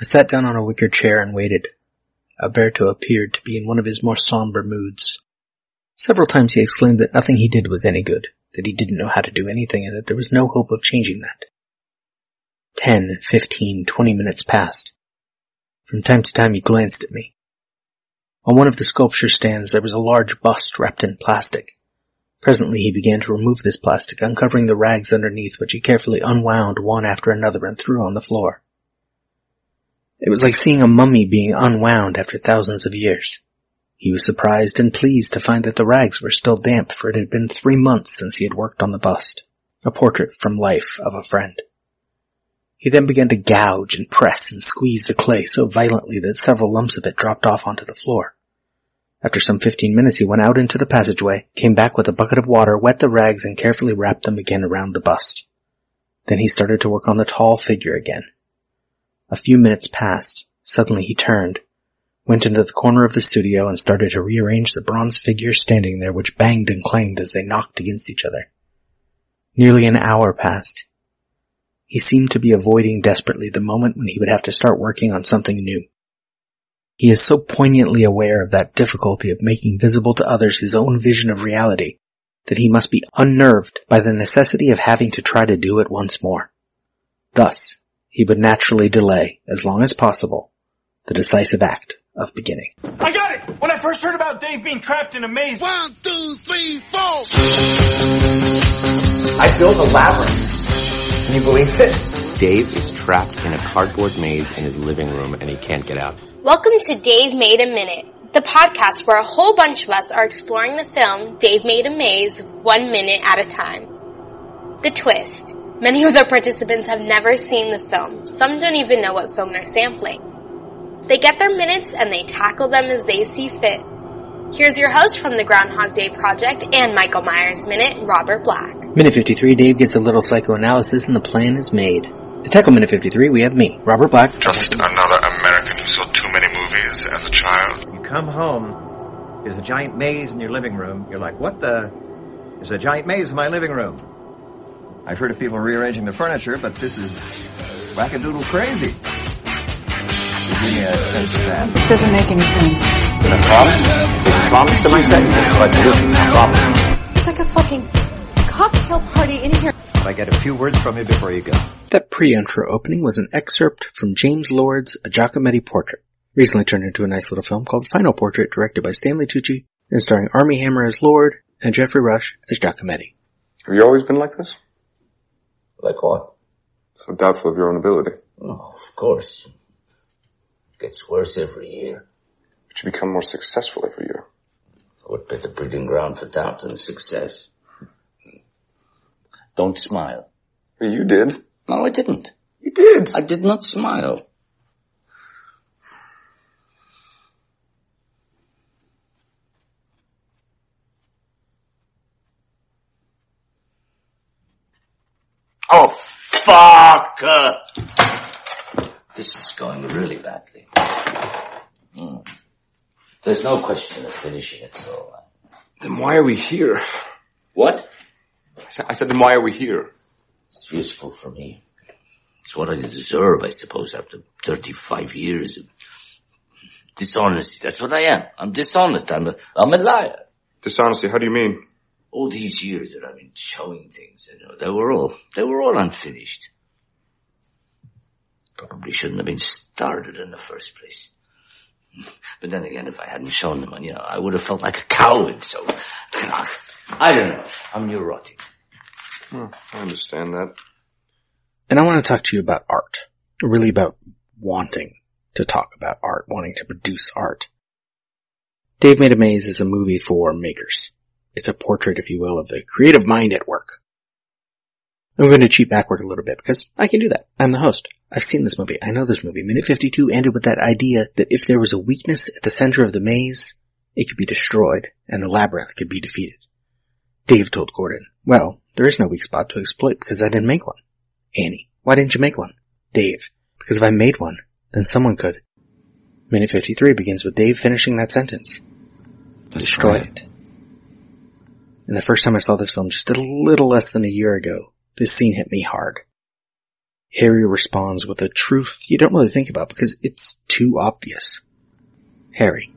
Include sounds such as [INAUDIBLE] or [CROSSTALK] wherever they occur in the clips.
I sat down on a wicker chair and waited. Alberto appeared to be in one of his more somber moods. Several times he exclaimed that nothing he did was any good, that he didn't know how to do anything, and that there was no hope of changing that. Ten, fifteen, twenty minutes passed. From time to time he glanced at me. On one of the sculpture stands there was a large bust wrapped in plastic. Presently he began to remove this plastic, uncovering the rags underneath, which he carefully unwound one after another and threw on the floor. It was like seeing a mummy being unwound after thousands of years. He was surprised and pleased to find that the rags were still damp, for it had been three months since he had worked on the bust, a portrait from life of a friend. He then began to gouge and press and squeeze the clay so violently that several lumps of it dropped off onto the floor. After some fifteen minutes he went out into the passageway, came back with a bucket of water, wet the rags, and carefully wrapped them again around the bust. Then he started to work on the tall figure again. A few minutes passed. Suddenly he turned, went into the corner of the studio and started to rearrange the bronze figures standing there which banged and clanged as they knocked against each other. Nearly an hour passed. He seemed to be avoiding desperately the moment when he would have to start working on something new. He is so poignantly aware of that difficulty of making visible to others his own vision of reality that he must be unnerved by the necessity of having to try to do it once more. Thus, he would naturally delay, as long as possible, the decisive act of beginning. I got it! When I first heard about Dave being trapped in a maze. One, two, three, four! I built a labyrinth. Can you believe it? Dave is trapped in a cardboard maze in his living room and he can't get out. Welcome to Dave Made a Minute, the podcast where a whole bunch of us are exploring the film Dave Made a Maze one minute at a time. The twist. Many of the participants have never seen the film. Some don't even know what film they're sampling. They get their minutes and they tackle them as they see fit. Here's your host from the Groundhog Day Project and Michael Myers Minute, Robert Black. Minute 53, Dave gets a little psychoanalysis and the plan is made. To tackle Minute 53, we have me, Robert Black. Just another American who saw too many movies as a child. You come home, there's a giant maze in your living room. You're like, what the? There's a giant maze in my living room. I've heard of people rearranging the furniture, but this is wackadoodle crazy. Give me a sense of that. This doesn't make any sense. Did I promise? Did I promise to myself? Let's do promise. It's like a fucking cocktail party in here. I get a few words from you before you go. That pre-intro opening was an excerpt from James Lord's A Giacometti Portrait, recently turned into a nice little film called The Final Portrait, directed by Stanley Tucci, and starring Armie Hammer as Lord and Geoffrey Rush as Giacometti. Have you always been like this? Like what? So doubtful of your own ability. Oh, of course. Gets worse every year. But you become more successful every year. What better breeding ground for doubt than success? Don't smile. You did. No, I didn't. You did. I did not smile. Oh, fuck! Uh, this is going really badly. Hmm. There's no question of finishing it, so. uh, Then why are we here? What? I said, I said, then why are we here? It's useful for me. It's what I deserve, I suppose, after 35 years of dishonesty. That's what I am. I'm dishonest. I'm a, I'm a liar. Dishonesty, how do you mean? All these years that I've been showing things, you know, they were all, they were all unfinished. Probably shouldn't have been started in the first place. But then again, if I hadn't shown them, you know, I would have felt like a coward, so, [LAUGHS] I don't know. I'm neurotic. Hmm, I understand that. And I want to talk to you about art. Really about wanting to talk about art, wanting to produce art. Dave Made a Maze is a movie for makers. It's a portrait, if you will, of the creative mind at work. I'm going to cheat backward a little bit because I can do that. I'm the host. I've seen this movie. I know this movie. Minute 52 ended with that idea that if there was a weakness at the center of the maze, it could be destroyed and the labyrinth could be defeated. Dave told Gordon, well, there is no weak spot to exploit because I didn't make one. Annie, why didn't you make one? Dave, because if I made one, then someone could. Minute 53 begins with Dave finishing that sentence. Destroy it. And the first time I saw this film just a little less than a year ago, this scene hit me hard. Harry responds with a truth you don't really think about because it's too obvious. Harry,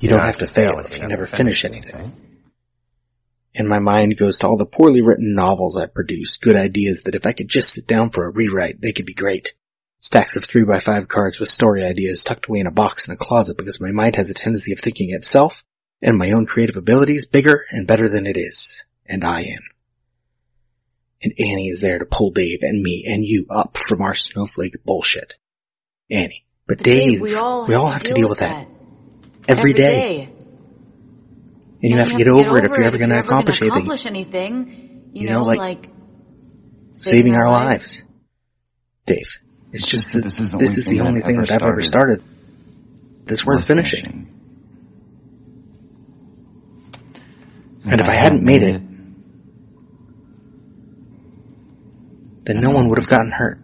you don't have to fail if you never finish anything. And my mind goes to all the poorly written novels I've produced, good ideas that if I could just sit down for a rewrite, they could be great. Stacks of 3 by 5 cards with story ideas tucked away in a box in a closet because my mind has a tendency of thinking itself and my own creative abilities bigger and better than it is. And I am. And Annie is there to pull Dave and me and you up from our snowflake bullshit. Annie. But, But Dave, Dave, we all, have to deal with that. Every Every day. day. And you have to get over it if you're ever going to accomplish anything. accomplish anything. You, You know, know, like- like, saving our lives. Dave, it's just that this is the this only is thing only that thing that I've ever started. started that's worth finishing. And if I hadn't made it, then no one would have gotten hurt.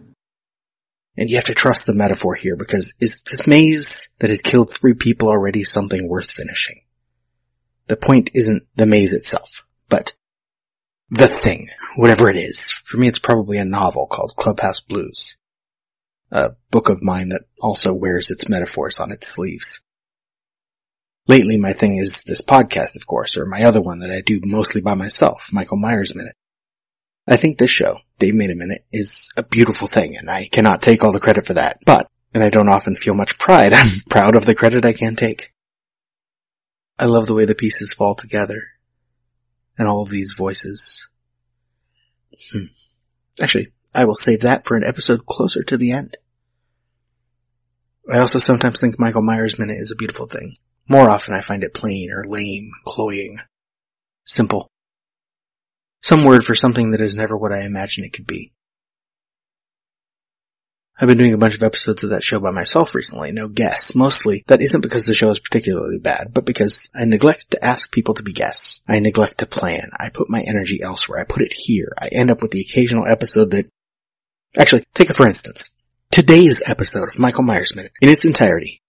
And you have to trust the metaphor here because is this maze that has killed three people already something worth finishing? The point isn't the maze itself, but the thing, whatever it is. For me, it's probably a novel called Clubhouse Blues. A book of mine that also wears its metaphors on its sleeves. Lately, my thing is this podcast, of course, or my other one that I do mostly by myself, Michael Myers Minute. I think this show, Dave Made a Minute, is a beautiful thing, and I cannot take all the credit for that, but, and I don't often feel much pride, [LAUGHS] I'm proud of the credit I can take. I love the way the pieces fall together, and all of these voices. Hmm. Actually, I will save that for an episode closer to the end. I also sometimes think Michael Myers Minute is a beautiful thing. More often I find it plain or lame, cloying, simple. Some word for something that is never what I imagine it could be. I've been doing a bunch of episodes of that show by myself recently, no guests. Mostly, that isn't because the show is particularly bad, but because I neglect to ask people to be guests. I neglect to plan. I put my energy elsewhere. I put it here. I end up with the occasional episode that... Actually, take it for instance. Today's episode of Michael Myers Minute, in its entirety.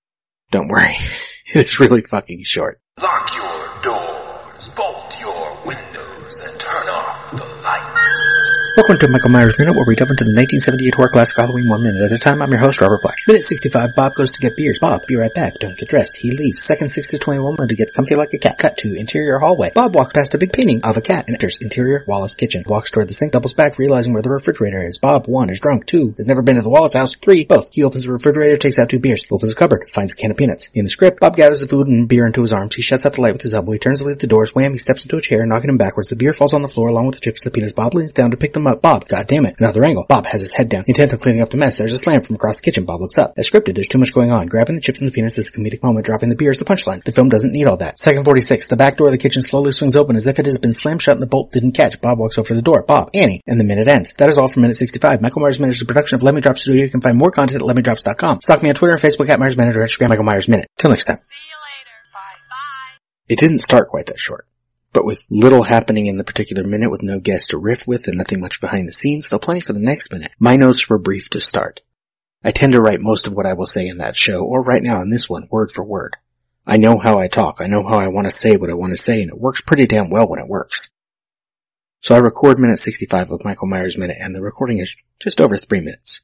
Don't worry. [LAUGHS] [LAUGHS] It's really fucking short. Lock your doors, bolt your windows, and turn off the lights. Welcome to Michael Myers Minute, where we delve into the 1978 horror classic Halloween one minute at a time. I'm your host, Robert Black. Minute 65, Bob goes to get beers. Bob, be right back. Don't get dressed. He leaves. Second 6 to 21, when he gets comfy like a cat. Cut to interior hallway. Bob walks past a big painting of a cat and enters interior Wallace kitchen. Walks toward the sink, doubles back, realizing where the refrigerator is. Bob, 1, is drunk. 2, has never been to the Wallace house. 3, both. He opens the refrigerator, takes out two beers. Opens the cupboard, finds a can of peanuts. In the script, Bob gathers the food and beer into his arms. He shuts out the light with his elbow. He turns to leave the doors. Wham, he steps into a chair, knocking him backwards. The beer falls on the floor along with the chips and the peanuts. Bob leans down to pick them up. Bob, god damn it. Another angle. Bob has his head down, intent on cleaning up the mess. There's a slam from across the kitchen. Bob looks up. As scripted, there's too much going on. Grabbing the chips and the peanuts is a comedic moment. Dropping the beer is the punchline. The film doesn't need all that. Second 46. The back door of the kitchen slowly swings open as if it has been slammed shut and the bolt didn't catch. Bob walks over to the door. Bob, Annie, and the minute ends. That is all for minute 65. Michael Myers is a production of Lemming Drop Studio. You can find more content at LemmingDrops.com. Stalk me on Twitter and Facebook at Myers Minute or Instagram Michael Myers Minute. Till next time. See you later. Bye. Bye. It didn't start quite that short. But with little happening in the particular minute with no guest to riff with and nothing much behind the scenes, though plenty for the next minute, my notes were brief to start. I tend to write most of what I will say in that show, or right now in this one, word for word. I know how I talk, I know how I want to say what I want to say, and it works pretty damn well when it works. So I record minute 65 of Michael Myers Minute, and the recording is just over three minutes.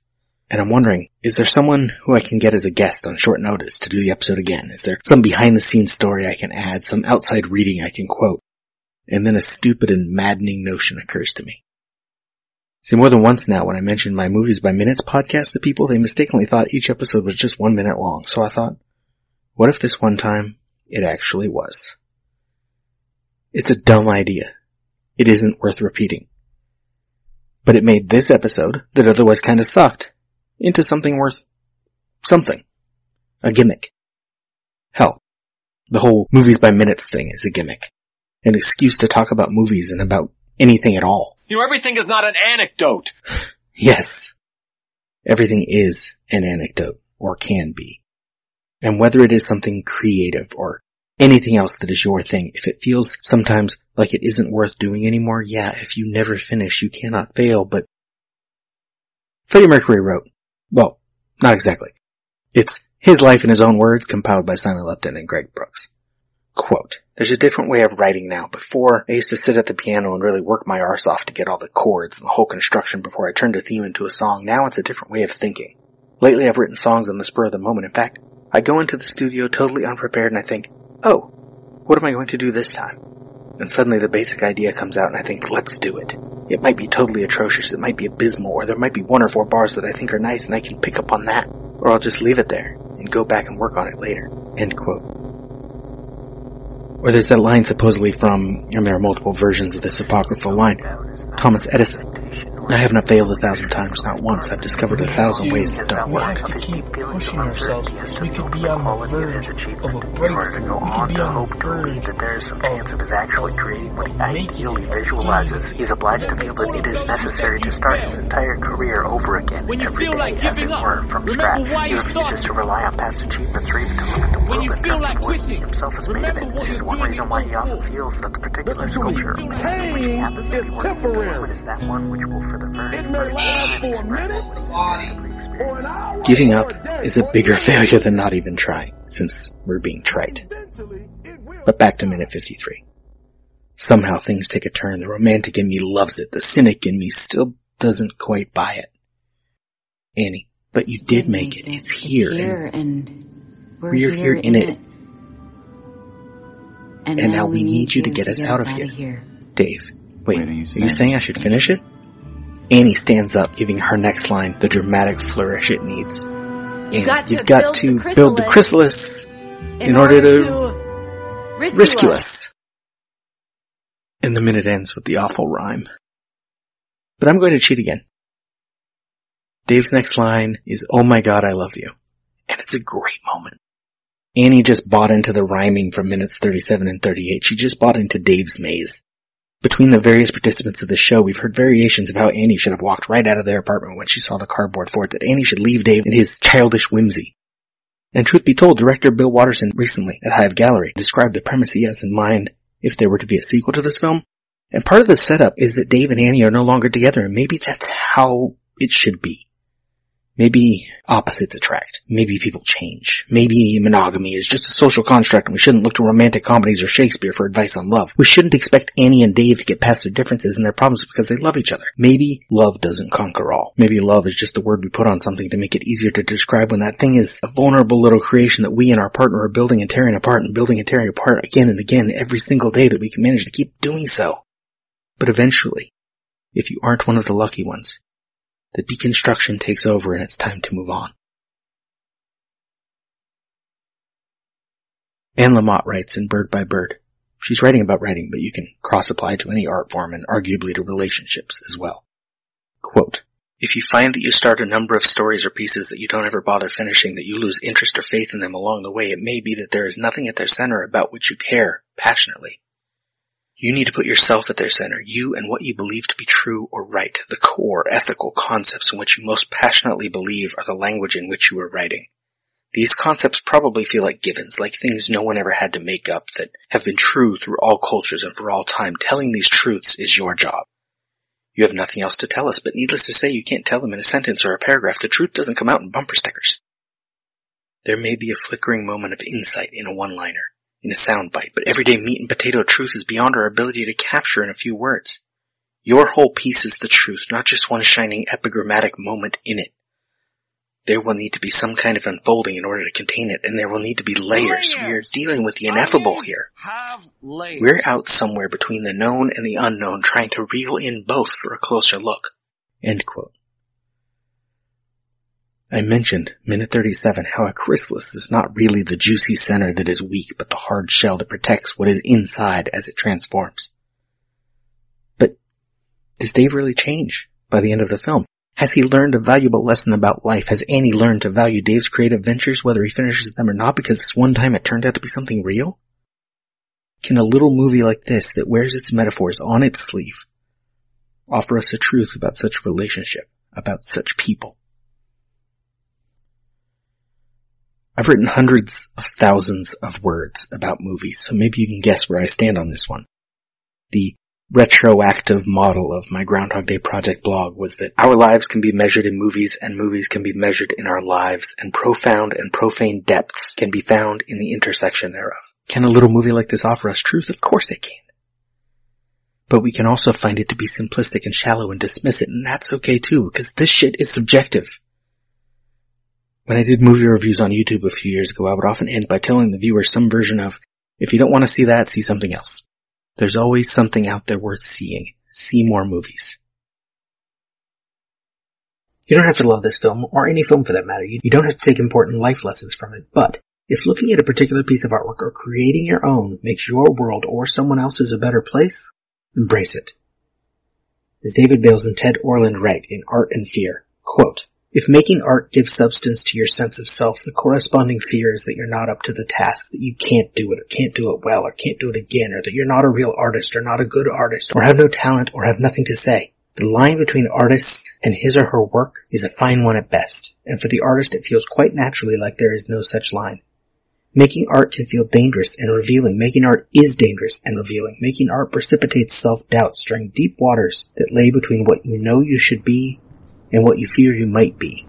And I'm wondering, is there someone who I can get as a guest on short notice to do the episode again? Is there some behind the scenes story I can add, some outside reading I can quote? And then a stupid and maddening notion occurs to me. See, more than once now when I mentioned my Movies by Minutes podcast to people, they mistakenly thought each episode was just one minute long. So I thought, what if this one time it actually was? It's a dumb idea. It isn't worth repeating. But it made this episode, that otherwise kinda sucked, into something worth something. A gimmick. Hell, the whole Movies by Minutes thing is a gimmick. An excuse to talk about movies and about anything at all. You know, everything is not an anecdote. Yes. Everything is an anecdote, or can be. And whether it is something creative or anything else that is your thing, if it feels sometimes like it isn't worth doing anymore, yeah, if you never finish, you cannot fail, but Freddie Mercury wrote, well, not exactly. It's his life in his own words compiled by Simon Lupton and Greg Brooks. Quote, there's a different way of writing now. Before, I used to sit at the piano and really work my arse off to get all the chords and the whole construction before I turned a theme into a song. Now it's a different way of thinking. Lately I've written songs on the spur of the moment. In fact, I go into the studio totally unprepared and I think, oh, what am I going to do this time? And suddenly the basic idea comes out and I think, let's do it. It might be totally atrocious, it might be abysmal, or there might be one or four bars that I think are nice and I can pick up on that. Or I'll just leave it there and go back and work on it later. End quote. Or there's that line supposedly from, and there are multiple versions of this apocryphal line, Thomas Edison. I have not failed a thousand times, not once. I've discovered a thousand ways that don't We work. have to keep pushing ourselves. We could be on the verge of a breakthrough. We could be on the verge that there is some chance of his actually creating what he making ideally it visualizes. He's obliged to feel that it is necessary to start his entire career over again When you every feel day, like as it giving up, were, from remember scratch. why he you refuses to rely on past achievements or even to look at the When world you in feel terms like of what he quitting, himself has made of it. This is one reason why he often feels that the particular Listen to me. sculpture which he happens to be working on is that one which will for the very It may last for a minute or an hour Giving up is a bigger failure than not even trying, since we're being trite. Eventually, it will. But back to minute 53. Somehow things take a turn. The romantic in me loves it. The cynic in me still doesn't quite buy it. Annie, but you did make it. It's here. and and we're, we're here in it. And, And now we need you to get us out of here. Dave, wait, Wait, are you are you saying I should finish it? Annie stands up, giving her next line the dramatic flourish it needs. And got you've got build to the build the chrysalis in, order, to, rescue us. And the minute ends with the awful rhyme. But I'm going to cheat again. Dave's next line is, Oh my god, I love you. And it's a great moment. Annie just bought into the rhyming from minutes 37 and 38. She just bought into Dave's maze. Between the various participants of the show, we've heard variations of how Annie should have walked right out of their apartment when she saw the cardboard fort, that Annie should leave Dave in his childish whimsy. And truth be told, director Bill Watterson recently at Hive Gallery described the premise he has in mind if there were to be a sequel to this film. And part of the setup is that Dave and Annie are no longer together, and maybe that's how it should be. Maybe opposites attract. Maybe people change. Maybe monogamy is just a social construct and we shouldn't look to romantic comedies or Shakespeare for advice on love. We shouldn't expect Annie and Dave to get past their differences and their problems because they love each other. Maybe love doesn't conquer all. Maybe love is just a word we put on something to make it easier to describe when that thing is a vulnerable little creation that we and our partner are building and tearing apart and building and tearing apart again and again every single day that we can manage to keep doing so. But eventually, if you aren't one of the lucky ones, the deconstruction takes over and it's time to move on. Anne Lamott writes in Bird by Bird. She's writing about writing, but you can cross-apply to any art form and arguably to relationships as well. Quote, if you find that you start a number of stories or pieces that you don't ever bother finishing, that you lose interest or faith in them along the way, it may be that there is nothing at their center about which you care passionately. You need to put yourself at their center, you and what you believe to be true or right. The core ethical concepts in which you most passionately believe are the language in which you are writing. These concepts probably feel like givens, like things no one ever had to make up that have been true through all cultures and for all time. Telling these truths is your job. You have nothing else to tell us, but needless to say, you can't tell them in a sentence or a paragraph. The truth doesn't come out in bumper stickers. There may be a flickering moment of insight in a one-liner, in a soundbite, but everyday meat and potato truth is beyond our ability to capture in a few words. Your whole piece is the truth, not just one shining epigrammatic moment in it. There will need to be some kind of unfolding in order to contain it, and there will need to be layers. We are dealing with the ineffable here. We're out somewhere between the known and the unknown, trying to reel in both for a closer look. End quote. I mentioned, minute 37, how a chrysalis is not really the juicy center that is weak, but the hard shell that protects what is inside as it transforms. But does Dave really change by the end of the film? Has he learned a valuable lesson about life? Has Annie learned to value Dave's creative ventures, whether he finishes them or not, because this one time it turned out to be something real? Can a little movie like this that wears its metaphors on its sleeve offer us a truth about such relationship, about such people? I've written hundreds of thousands of words about movies, so maybe you can guess where I stand on this one. The retroactive model of my Groundhog Day project blog was that our lives can be measured in movies and movies can be measured in our lives and profound and profane depths can be found in the intersection thereof. Can a little movie like this offer us truth? Of course it can. But we can also find it to be simplistic and shallow and dismiss it, and that's okay too, because this shit is subjective. When I did movie reviews on YouTube a few years ago, I would often end by telling the viewer some version of, if you don't want to see that, see something else. There's always something out there worth seeing. See more movies. You don't have to love this film, or any film for that matter. You don't have to take important life lessons from it, but if looking at a particular piece of artwork or creating your own makes your world or someone else's a better place, embrace it. As David Bayles and Ted Orland write in Art and Fear, quote, if making art gives substance to your sense of self, the corresponding fear is that you're not up to the task, that you can't do it, or can't do it well, or can't do it again, or that you're not a real artist, or not a good artist, or have no talent, or have nothing to say. The line between artists and his or her work is a fine one at best, and for the artist it feels quite naturally like there is no such line. Making art can feel dangerous and revealing. Making art is dangerous and revealing. Making art precipitates self-doubt, stirring deep waters that lay between what you know you should be and what you fear you might be.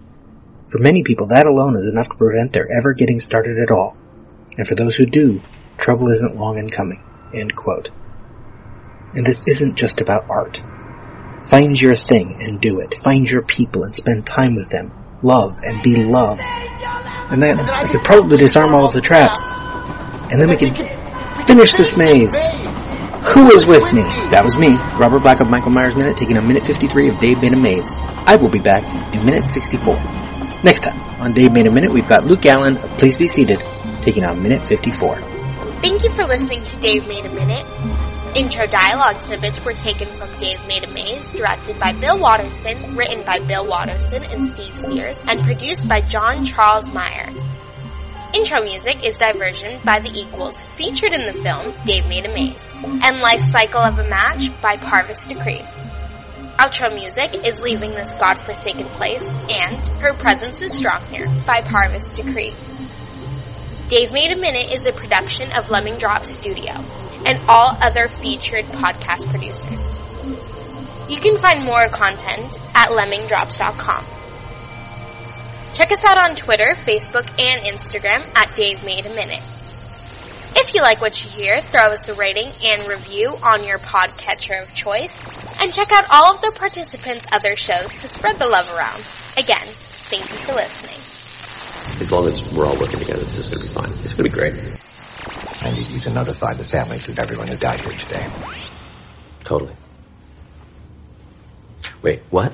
For many people, that alone is enough to prevent their ever getting started at all. And for those who do, trouble isn't long in coming. End quote. And this isn't just about art. Find your thing and do it. Find your people and spend time with them. Love and be loved. And then I could probably disarm all of the traps. And then we could finish this maze. Who is with me? That was me, Robert Black of Michael Myers Minute, taking a minute 53 of Dave Made a Maze. I will be back in minute 64. Next time, on Dave Made a Minute, we've got Luke Allen of Please Be Seated, taking on minute 54. Thank you for listening to Dave Made a Minute. Intro dialogue snippets were taken from Dave Made a Maze, directed by Bill Watterson, written by Bill Watterson and Steve Sears, and produced by John Charles Meyer. Intro music is Diversion by The Equals, featured in the film Dave Made a Maze, and Life Cycle of a Match by Parvus Decree. Outro music is Leaving This Godforsaken Place and Her Presence is Strong Here by Parvus Decree. Dave Made a Minute is a production of Lemming Drop Studio and all other featured podcast producers. You can find more content at lemmingdrops.com. Check us out on Twitter, Facebook, and Instagram at Dave Made a Minute. If you like what you hear, throw us a rating and review on your podcatcher of choice, and check out all of the participants' other shows to spread the love around. Again, thank you for listening. As long as we're all working together, this is going to be fine. It's going to be great. I need you to notify the families of everyone who died here today. Totally. Wait, what?